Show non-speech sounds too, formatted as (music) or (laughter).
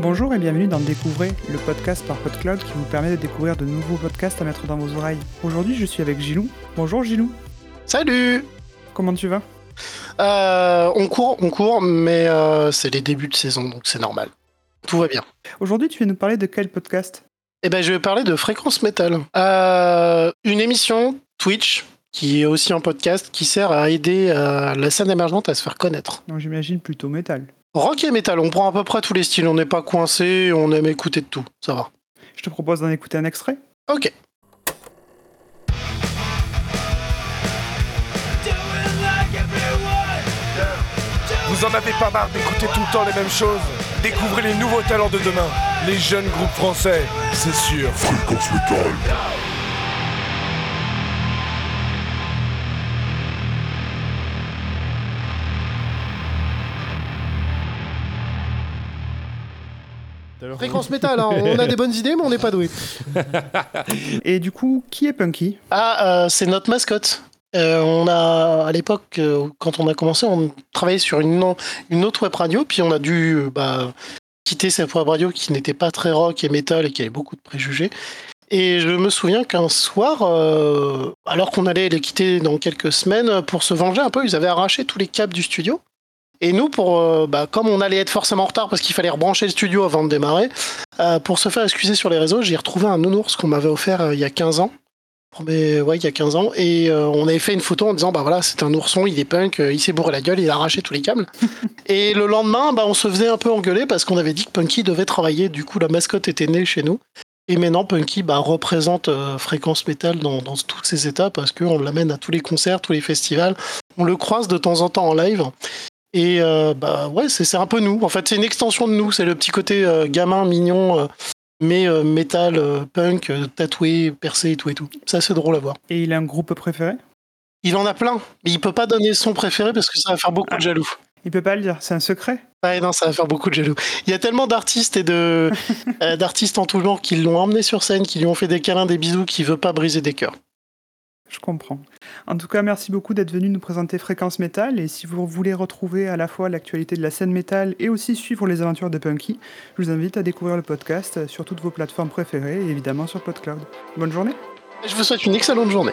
Bonjour et bienvenue dans Découvrez, le podcast par PodCloud qui vous permet de découvrir de nouveaux podcasts à mettre dans vos oreilles. Aujourd'hui, je suis avec Gilou. Bonjour Gilou. Salut Comment tu vas? Euh, On court, on court, mais euh, c'est les débuts de saison, donc c'est normal. Tout va bien. Aujourd'hui, tu viens nous parler de quel podcast? Eh ben, je vais parler de Fréquence Métal. Euh, une émission Twitch qui est aussi un podcast qui sert à aider euh, la scène émergente à se faire connaître. Non, j'imagine plutôt métal. Rock et métal, on prend à peu près tous les styles, on n'est pas coincé, on aime écouter de tout, ça va. Je te propose d'en écouter un extrait. Ok. Vous en avez pas marre d'écouter tout le temps les mêmes choses? Découvrez les nouveaux talents de demain, les jeunes groupes français, c'est sûr. Fréquence métal. Fréquence métal, hein, on a des bonnes idées, mais on n'est pas doué. (laughs) Et du coup, qui est Punky? Ah, euh, c'est notre mascotte. Euh, on a, à l'époque, euh, quand on a commencé, on travaillait sur une, une autre web radio, puis on a dû euh, bah, quitter cette web radio qui n'était pas très rock et métal et qui avait beaucoup de préjugés. Et je me souviens qu'un soir, euh, alors qu'on allait les quitter dans quelques semaines, pour se venger un peu, ils avaient arraché tous les câbles du studio. Et nous, pour, euh, bah, comme on allait être forcément en retard parce qu'il fallait rebrancher le studio avant de démarrer, euh, pour se faire excuser sur les réseaux, j'ai retrouvé un nounours qu'on m'avait offert euh, il y a 15 ans. Mais ouais, il y a 15 ans. Et on avait fait une photo en disant, bah voilà, c'est un ourson, il est punk, il s'est bourré la gueule, il a arraché tous les câbles. (laughs) et le lendemain, bah, on se faisait un peu engueuler parce qu'on avait dit que Punky devait travailler. Du coup, la mascotte était née chez nous. Et maintenant, Punky bah, représente euh, Fréquence Métal dans, dans tous ses états parce qu'on l'amène à tous les concerts, tous les festivals. On le croise de temps en temps en live. Et euh, bah ouais, c'est un peu nous. En fait, c'est une extension de nous. C'est le petit côté euh, gamin, mignon, euh, mais métal, punk, tatoué, percé et tout et tout. Ça, c'est drôle à voir. Et il a un groupe préféré? Il en a plein, mais il peut pas donner son préféré parce que ça va faire beaucoup de jaloux. Il peut pas le dire, c'est un secret? Ouais, non, ça va faire beaucoup de jaloux. Il y a tellement d'artistes et de (laughs) d'artistes en tout genre qui l'ont emmené sur scène, qui lui ont fait des câlins, des bisous, qui veut pas briser des cœurs. Je comprends. En tout cas, merci beaucoup d'être venu nous présenter Fréquence Métal. Et si vous voulez retrouver à la fois l'actualité de la scène métal et aussi suivre les aventures de Punky, je vous invite à découvrir le podcast sur toutes vos plateformes préférées et évidemment sur PodCloud. Bonne journée Je vous souhaite une excellente journée.